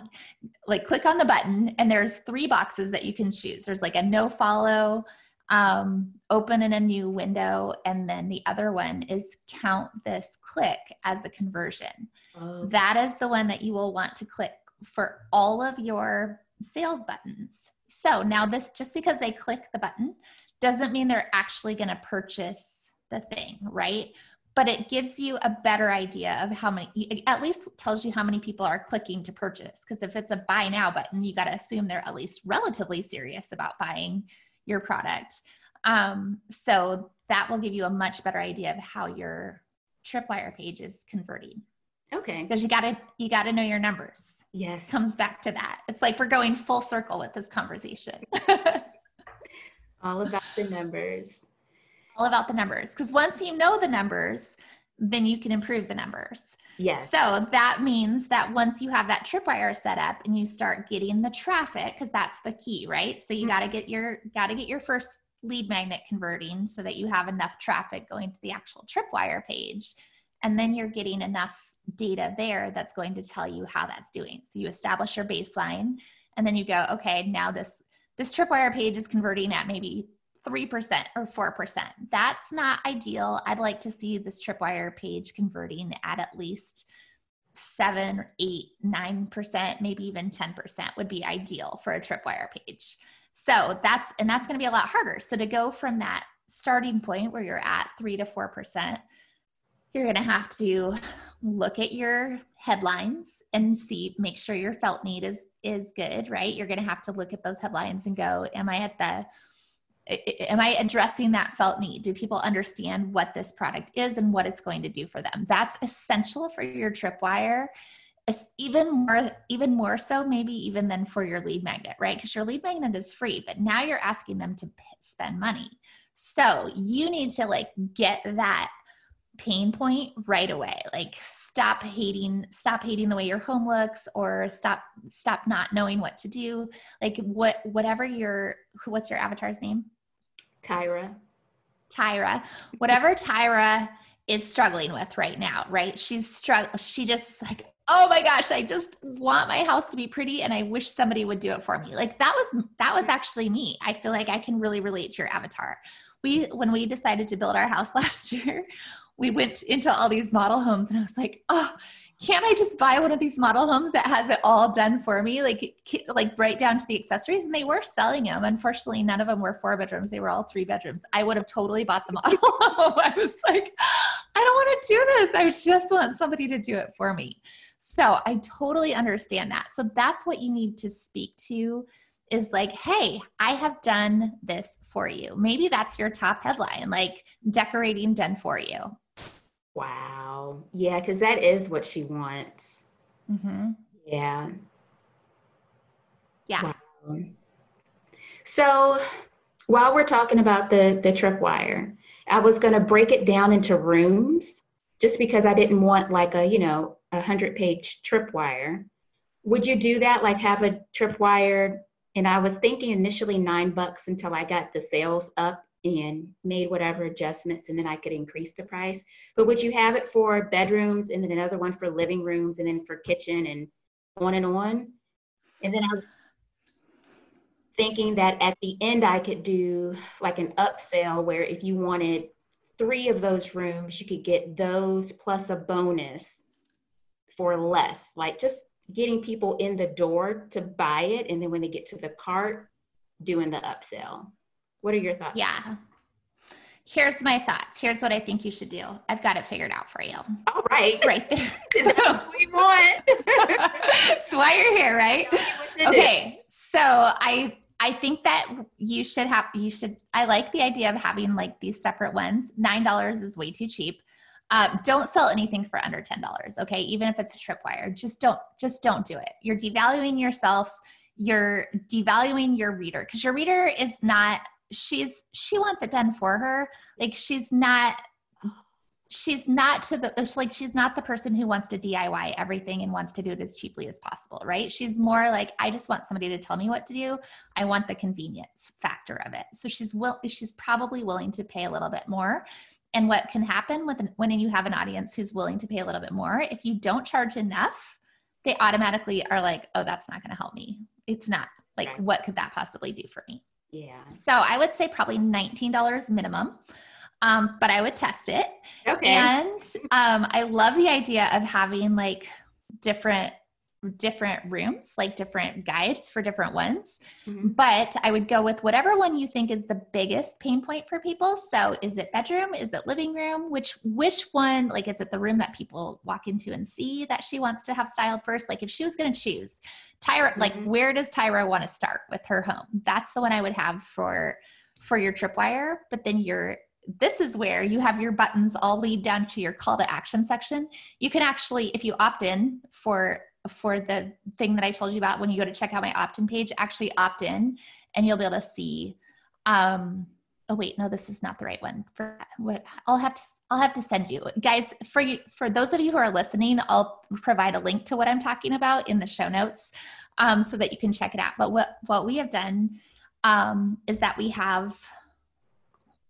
like click on the button and there's three boxes that you can choose. There's like a no follow, um, open in a new window, and then the other one is count this click as a conversion. Oh. That is the one that you will want to click for all of your sales buttons. So now this just because they click the button doesn't mean they're actually going to purchase the thing, right? But it gives you a better idea of how many, at least tells you how many people are clicking to purchase. Because if it's a buy now button, you got to assume they're at least relatively serious about buying your product. Um, so that will give you a much better idea of how your tripwire page is converting. Okay. Because you gotta you gotta know your numbers. Yes. Comes back to that. It's like we're going full circle with this conversation. All about the numbers all about the numbers because once you know the numbers, then you can improve the numbers. Yes. So that means that once you have that tripwire set up and you start getting the traffic, because that's the key, right? So you mm-hmm. got to get your got to get your first lead magnet converting so that you have enough traffic going to the actual tripwire page, and then you're getting enough data there that's going to tell you how that's doing. So you establish your baseline, and then you go, okay, now this this tripwire page is converting at maybe 3% or 4%. That's not ideal. I'd like to see this tripwire page converting at at least seven, eight, nine percent, maybe even 10% would be ideal for a tripwire page. So that's and that's going to be a lot harder. So to go from that starting point where you're at three to four percent, you're going to have to look at your headlines and see, make sure your felt need is is good, right? You're going to have to look at those headlines and go, am I at the am I addressing that felt need? Do people understand what this product is and what it's going to do for them? That's essential for your tripwire even more even more so maybe even than for your lead magnet right because your lead magnet is free but now you're asking them to spend money so you need to like get that pain point right away. Like stop hating stop hating the way your home looks or stop stop not knowing what to do. Like what whatever your what's your avatar's name? Tyra. Tyra. Whatever tyra is struggling with right now right? She's struggle she just like oh my gosh i just want my house to be pretty and i wish somebody would do it for me. Like that was that was actually me. I feel like i can really relate to your avatar. We when we decided to build our house last year we went into all these model homes and i was like oh can't i just buy one of these model homes that has it all done for me? Like like right down to the accessories? And they were selling them unfortunately none of them were four bedrooms. They were all three bedrooms. I would have totally bought the model home. I was like i don't want to do this. I just want somebody to do it for me. So I totally understand that. So that's what you need to speak to is like, hey, I have done this for you. Maybe that's your top headline, like decorating done for you. Wow. Yeah, because that is what she wants. Mm-hmm. Yeah. Yeah. Wow. So while we're talking about the the tripwire, I was going to break it down into rooms just because I didn't want like a, you know, a hundred page tripwire. Would you do that? Like have a tripwire? And I was thinking initially nine bucks until I got the sales up and made whatever adjustments and then I could increase the price. But would you have it for bedrooms and then another one for living rooms and then for kitchen and on and on? And then I was thinking that at the end I could do like an upsell where if you wanted three of those rooms, you could get those plus a bonus for less, like just getting people in the door to buy it. And then when they get to the cart, doing the upsell. What are your thoughts? Yeah. Here's my thoughts. Here's what I think you should do. I've got it figured out for you. All right. It's right there. That's we want. That's why you're here, right? Okay. So I I think that you should have you should I like the idea of having like these separate ones. Nine dollars is way too cheap. Uh, don't sell anything for under $10 okay even if it's a tripwire just don't just don't do it you're devaluing yourself you're devaluing your reader because your reader is not she's she wants it done for her like she's not she's not to the like she's not the person who wants to DIY everything and wants to do it as cheaply as possible, right? She's more like I just want somebody to tell me what to do. I want the convenience factor of it. So she's will she's probably willing to pay a little bit more and what can happen with an, when you have an audience who's willing to pay a little bit more, if you don't charge enough, they automatically are like, oh, that's not going to help me. It's not. Like, what could that possibly do for me? Yeah. So I would say probably $19 minimum. Um, but I would test it. Okay. And um, I love the idea of having like different different rooms, like different guides for different ones. Mm-hmm. But I would go with whatever one you think is the biggest pain point for people. So is it bedroom? Is it living room? Which which one, like is it the room that people walk into and see that she wants to have styled first? Like if she was gonna choose Tyra, mm-hmm. like where does Tyra want to start with her home? That's the one I would have for for your tripwire, but then your this is where you have your buttons all lead down to your call to action section. You can actually, if you opt in for for the thing that I told you about when you go to check out my opt-in page, actually opt in and you'll be able to see um oh wait, no, this is not the right one. For what I'll have to I'll have to send you. Guys, for you for those of you who are listening, I'll provide a link to what I'm talking about in the show notes um, so that you can check it out. But what what we have done um, is that we have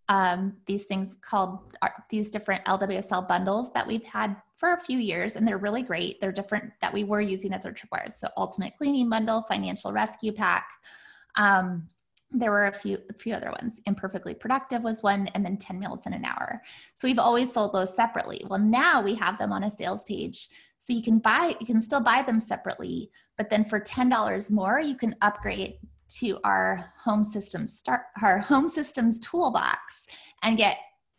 um, these things called uh, these different LWSL bundles that we've had for a few years, and they're really great. They're different that we were using as our tripwires. So, Ultimate Cleaning Bundle, Financial Rescue Pack. Um, there were a few a few other ones. Imperfectly Productive was one, and then 10 meals in an hour. So we've always sold those separately. Well, now we have them on a sales page So you can buy, you can still buy them separately, but then for $10 more, you can upgrade to our home systems start our home systems toolbox and get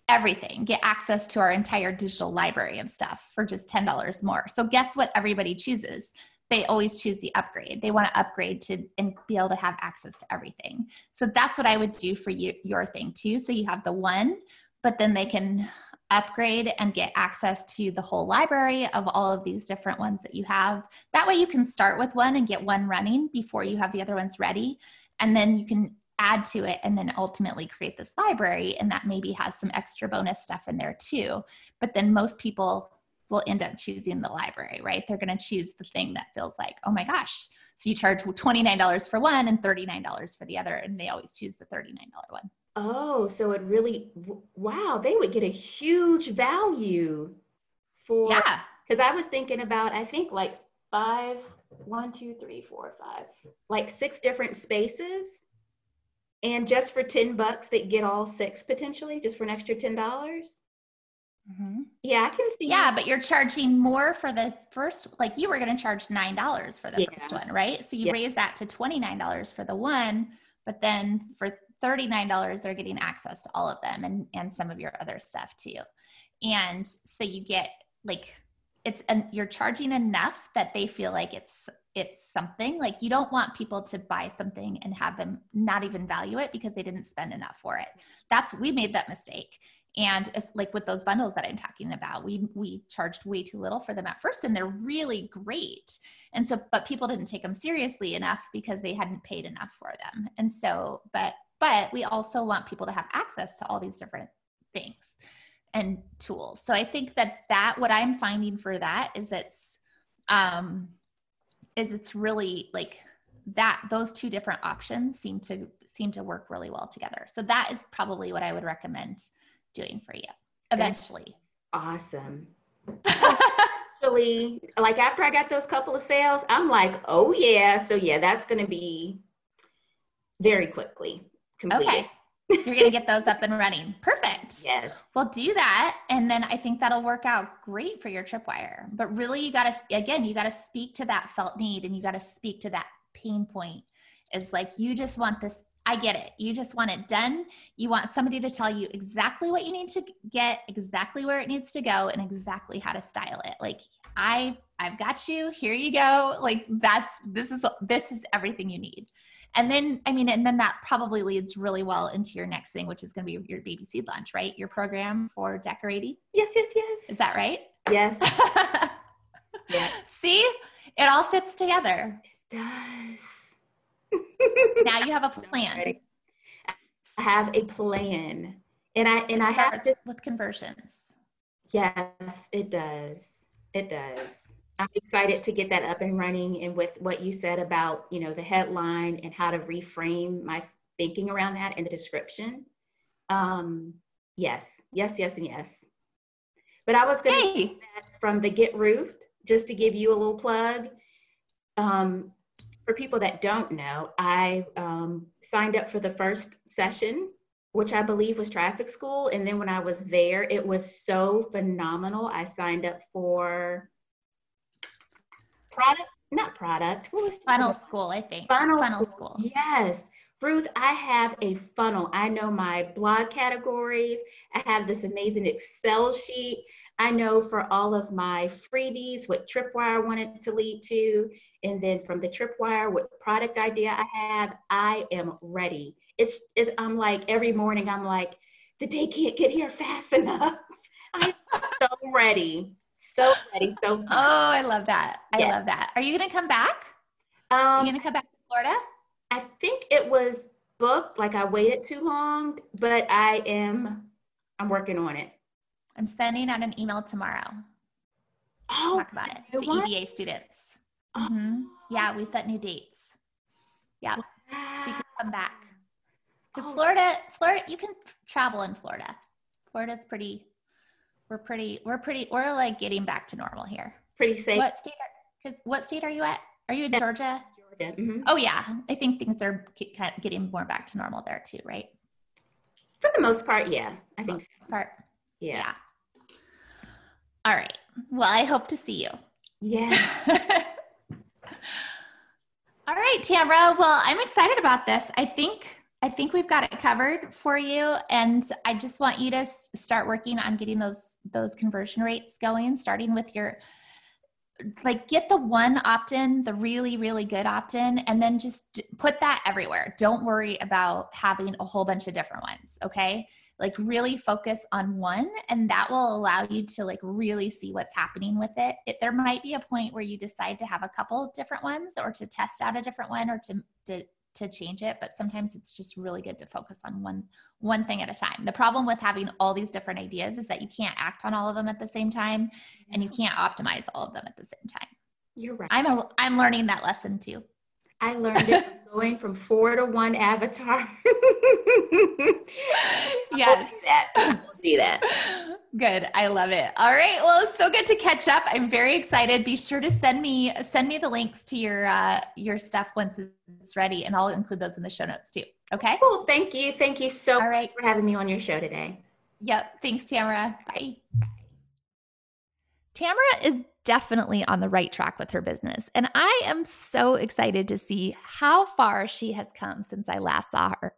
everything, get access to our entire digital library of stuff for just $10 more. So guess what everybody chooses? They always choose the upgrade. They want to upgrade to and be able to have access to everything. So that's what I would do for you, your thing too. So you have the one, but then they can upgrade and get access to the whole library of all of these different ones that you have. That way you can start with one and get one running before you have the other ones ready. And then you can add to it and then ultimately create this library and that maybe has some extra bonus stuff in there too. But then most people will end up choosing the library right? They're going to choose the thing that feels like oh my gosh so you charge $29 for one and $39 for the other and they always choose the $39 one. Oh so it really wow they would get a huge value for yeah. because i was thinking about i think like five one two three four five like six different spaces and just for 10 bucks, they get all six potentially, just for an extra 10. dollars mm-hmm. Yeah, I can see. Yeah, but you're charging more for the first, like you were going to charge $9 for the yeah. first one, right? So you yeah. raise that to $29 for the one, but then for $39, they're getting access to all of them and, and some of your other stuff too. And so you get like, it's, and you're charging enough that they feel like it's it's something like you don't want people to buy something and have them not even value it because they didn't spend enough for it. That's we made that mistake. And it's like with those bundles that i'm talking about we we charged way too little for them at first and they're really great. And so but people didn't take them seriously enough because they hadn't paid enough for them. And so but but we also want people to have access to all these different things and tools. So i think that that what i'm finding for that is it's um is it's really like that those two different options seem to seem to work really well together. So that is probably what I would recommend doing for you eventually. That's awesome. Actually, like after I got those couple of sales, I'm like, oh yeah. So yeah, that's gonna be very quickly completed. Okay. You're going to get those up and running. Perfect. Yes. Well, do that. And then I think that'll work out great for your tripwire. But really, you got to, again, you got to speak to that felt need and you got to speak to that pain point. Is like, you just want this. I get it. You just want it done. You want somebody to tell you exactly what you need to get, exactly where it needs to go, and exactly how to style it. Like, I, I've got you. Here you go. Like, that's, this is, this is everything you need. And then, I mean, and then that probably leads really well into your next thing, which is going to be your baby seed lunch, right? Your program for decorating. Yes, yes, yes. Is that right? Yes. yes. See, it all fits together. It does. now you have a plan. I have a plan, and I and it I have to, with conversions. Yes, it does. It does. I'm excited to get that up and running. And with what you said about, you know, the headline and how to reframe my thinking around that in the description. Um, yes, yes, yes, and yes. But I was going to from the Get Ruthed, just to give you a little plug. Um, for people that don't know, I um, signed up for the first session, which I believe was traffic school. And then when I was there, it was so phenomenal. I signed up for product, not product. What was funnel school? I think funnel, funnel school. school. Yes. Ruth, I have a funnel. I know my blog categories. I have this amazing Excel sheet. I know for all of my freebies what Tripwire wanted to lead to. And then from the Tripwire, what product idea I have, I am ready. It's, it's I'm like every morning, I'm like, the day can't get here fast enough. I'm so ready so ready. So oh, I love that. I yeah. love that. Are you going to come back? Um, Are you going to come back to Florida? I think it was booked. Like I waited too long, but I am. I'm working on it. I'm sending out an email tomorrow. Oh, talk about it to what? EBA students. Oh. Mm-hmm. Yeah, we set new dates. Yeah, wow. so you can come back. Because oh. Florida, Florida, you can travel in Florida. Florida's pretty we're pretty we're pretty we're like getting back to normal here pretty safe what state because what state are you at are you in georgia georgia mm-hmm. oh yeah i think things are kind of getting more back to normal there too right for the most part yeah i think so. part yeah. yeah all right well i hope to see you Yeah. All right, Tamara. Well, I'm excited about this. I think I think we've got it covered for you, and I just want you to start working on getting those those conversion rates going, starting with your like get the one opt-in the really really good opt-in and then just put that everywhere don't worry about having a whole bunch of different ones okay like really focus on one and that will allow you to like really see what's happening with it. it there might be a point where you decide to have a couple different ones or to test out a different one or to, to to change it but sometimes it's just really good to focus on one one thing at a time. The problem with having all these different ideas is that you can't act on all of them at the same time and you can't optimize all of them at the same time. You're right. I'm a, i'm learning that lesson too. I learned it going from four to one avatar. yes. We'll that. Do that. Good. I love it. All right. Well, it's so good to catch up. I'm very excited. Be sure to send me send me the links to your uh, your stuff once it's ready, and I'll include those in the show notes too. Okay. Cool. Thank you. Thank you so All right. much for having me on your show today. Yep. Thanks, Tamara. Bye. Tamara is definitely on the right track with her business. And I am so excited to see how far she has come since I last saw her.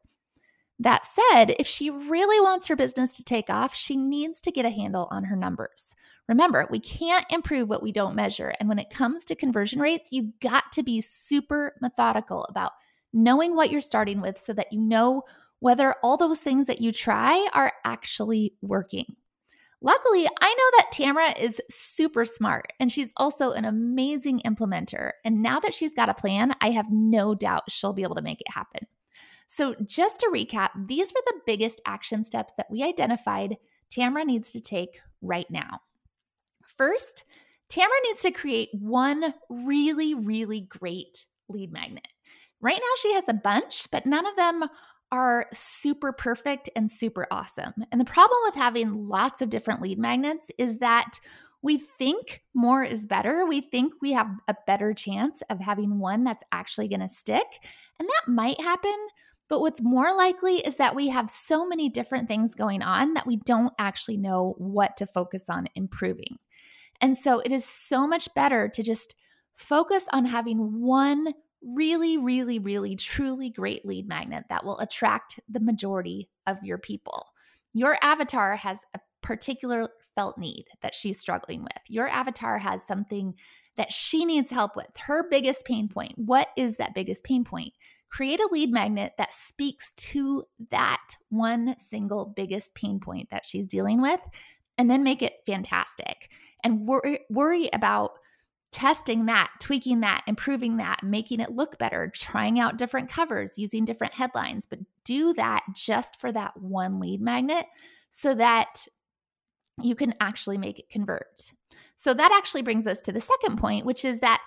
That said, if she really wants her business to take off, she needs to get a handle on her numbers. Remember, we can't improve what we don't measure. And when it comes to conversion rates, you've got to be super methodical about knowing what you're starting with so that you know whether all those things that you try are actually working. Luckily, I know that Tamara is super smart and she's also an amazing implementer. And now that she's got a plan, I have no doubt she'll be able to make it happen. So, just to recap, these were the biggest action steps that we identified Tamara needs to take right now. First, Tamara needs to create one really, really great lead magnet. Right now, she has a bunch, but none of them are super perfect and super awesome. And the problem with having lots of different lead magnets is that we think more is better. We think we have a better chance of having one that's actually going to stick. And that might happen. But what's more likely is that we have so many different things going on that we don't actually know what to focus on improving. And so it is so much better to just focus on having one really, really, really, truly great lead magnet that will attract the majority of your people. Your avatar has a particular felt need that she's struggling with. Your avatar has something that she needs help with, her biggest pain point. What is that biggest pain point? Create a lead magnet that speaks to that one single biggest pain point that she's dealing with, and then make it fantastic. And worry, worry about testing that, tweaking that, improving that, making it look better, trying out different covers, using different headlines, but do that just for that one lead magnet so that you can actually make it convert. So that actually brings us to the second point, which is that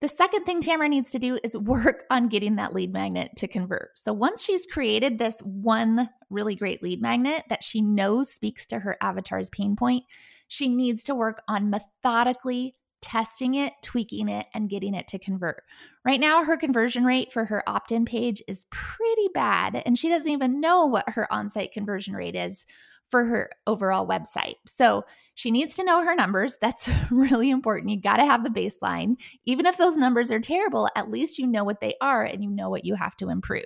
the second thing Tamara needs to do is work on getting that lead magnet to convert. So once she's created this one really great lead magnet that she knows speaks to her avatar's pain point, she needs to work on methodically testing it, tweaking it, and getting it to convert. Right now, her conversion rate for her opt in page is pretty bad, and she doesn't even know what her on site conversion rate is for her overall website. So she needs to know her numbers. That's really important. You got to have the baseline. Even if those numbers are terrible, at least you know what they are and you know what you have to improve.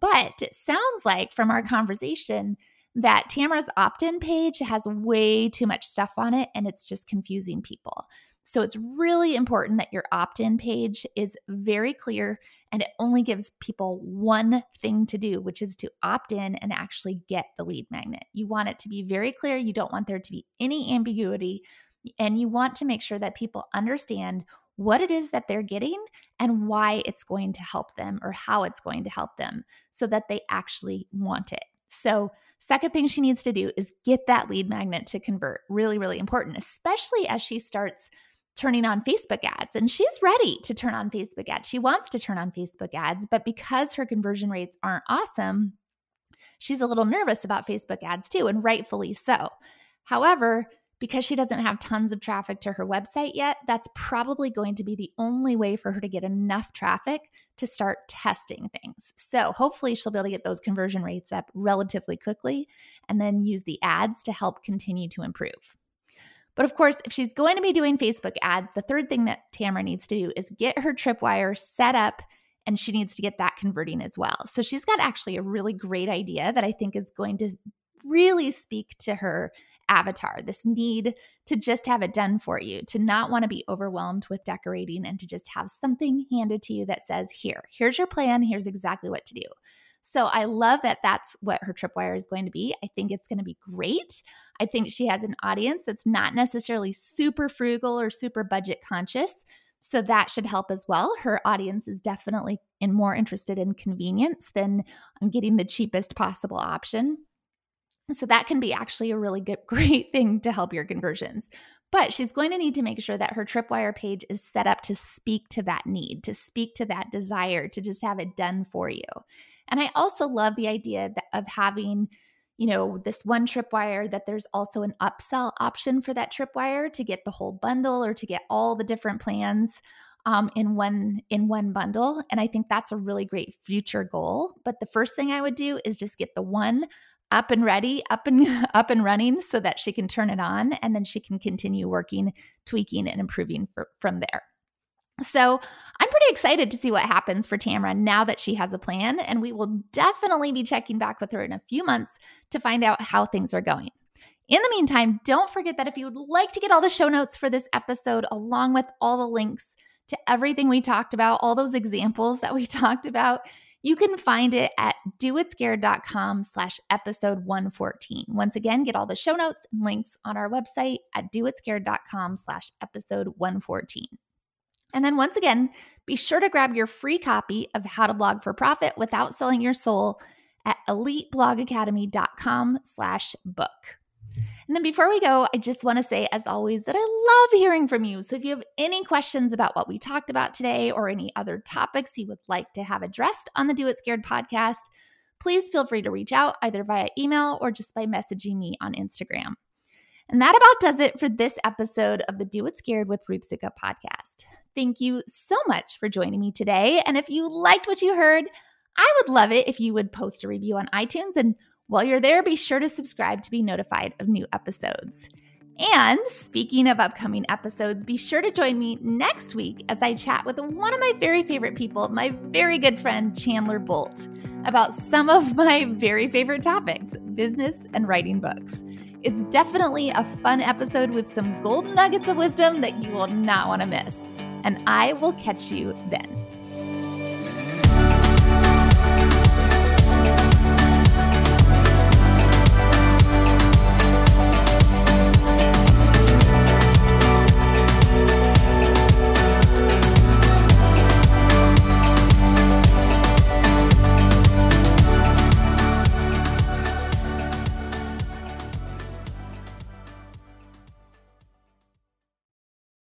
But it sounds like from our conversation, that Tamara's opt in page has way too much stuff on it and it's just confusing people. So it's really important that your opt in page is very clear and it only gives people one thing to do, which is to opt in and actually get the lead magnet. You want it to be very clear. You don't want there to be any ambiguity. And you want to make sure that people understand what it is that they're getting and why it's going to help them or how it's going to help them so that they actually want it. So, second thing she needs to do is get that lead magnet to convert. Really, really important, especially as she starts turning on Facebook ads. And she's ready to turn on Facebook ads. She wants to turn on Facebook ads, but because her conversion rates aren't awesome, she's a little nervous about Facebook ads too, and rightfully so. However, because she doesn't have tons of traffic to her website yet, that's probably going to be the only way for her to get enough traffic to start testing things. So, hopefully, she'll be able to get those conversion rates up relatively quickly and then use the ads to help continue to improve. But of course, if she's going to be doing Facebook ads, the third thing that Tamara needs to do is get her tripwire set up and she needs to get that converting as well. So she's got actually a really great idea that I think is going to really speak to her avatar this need to just have it done for you, to not want to be overwhelmed with decorating and to just have something handed to you that says, Here, here's your plan, here's exactly what to do. So I love that that's what her tripwire is going to be. I think it's going to be great. I think she has an audience that's not necessarily super frugal or super budget conscious. So that should help as well. Her audience is definitely in more interested in convenience than um, getting the cheapest possible option. So that can be actually a really good, great thing to help your conversions. But she's going to need to make sure that her Tripwire page is set up to speak to that need, to speak to that desire, to just have it done for you. And I also love the idea of having, you know, this one tripwire that there's also an upsell option for that tripwire to get the whole bundle or to get all the different plans um, in one in one bundle. And I think that's a really great future goal. But the first thing I would do is just get the one up and ready, up and up and running so that she can turn it on and then she can continue working, tweaking and improving for, from there. So I'm pretty excited to see what happens for Tamara now that she has a plan, and we will definitely be checking back with her in a few months to find out how things are going. In the meantime, don't forget that if you would like to get all the show notes for this episode, along with all the links to everything we talked about, all those examples that we talked about, you can find it at doitscared.com slash episode 114. Once again, get all the show notes and links on our website at doitscared.com slash episode 114. And then once again, be sure to grab your free copy of How to Blog for Profit Without Selling Your Soul at eliteblogacademy.com slash book. And then before we go, I just want to say, as always, that I love hearing from you. So if you have any questions about what we talked about today or any other topics you would like to have addressed on the Do It Scared podcast, please feel free to reach out either via email or just by messaging me on Instagram. And that about does it for this episode of the Do It Scared with Ruth Soukup podcast. Thank you so much for joining me today. And if you liked what you heard, I would love it if you would post a review on iTunes. And while you're there, be sure to subscribe to be notified of new episodes. And speaking of upcoming episodes, be sure to join me next week as I chat with one of my very favorite people, my very good friend Chandler Bolt, about some of my very favorite topics business and writing books. It's definitely a fun episode with some golden nuggets of wisdom that you will not want to miss and I will catch you then.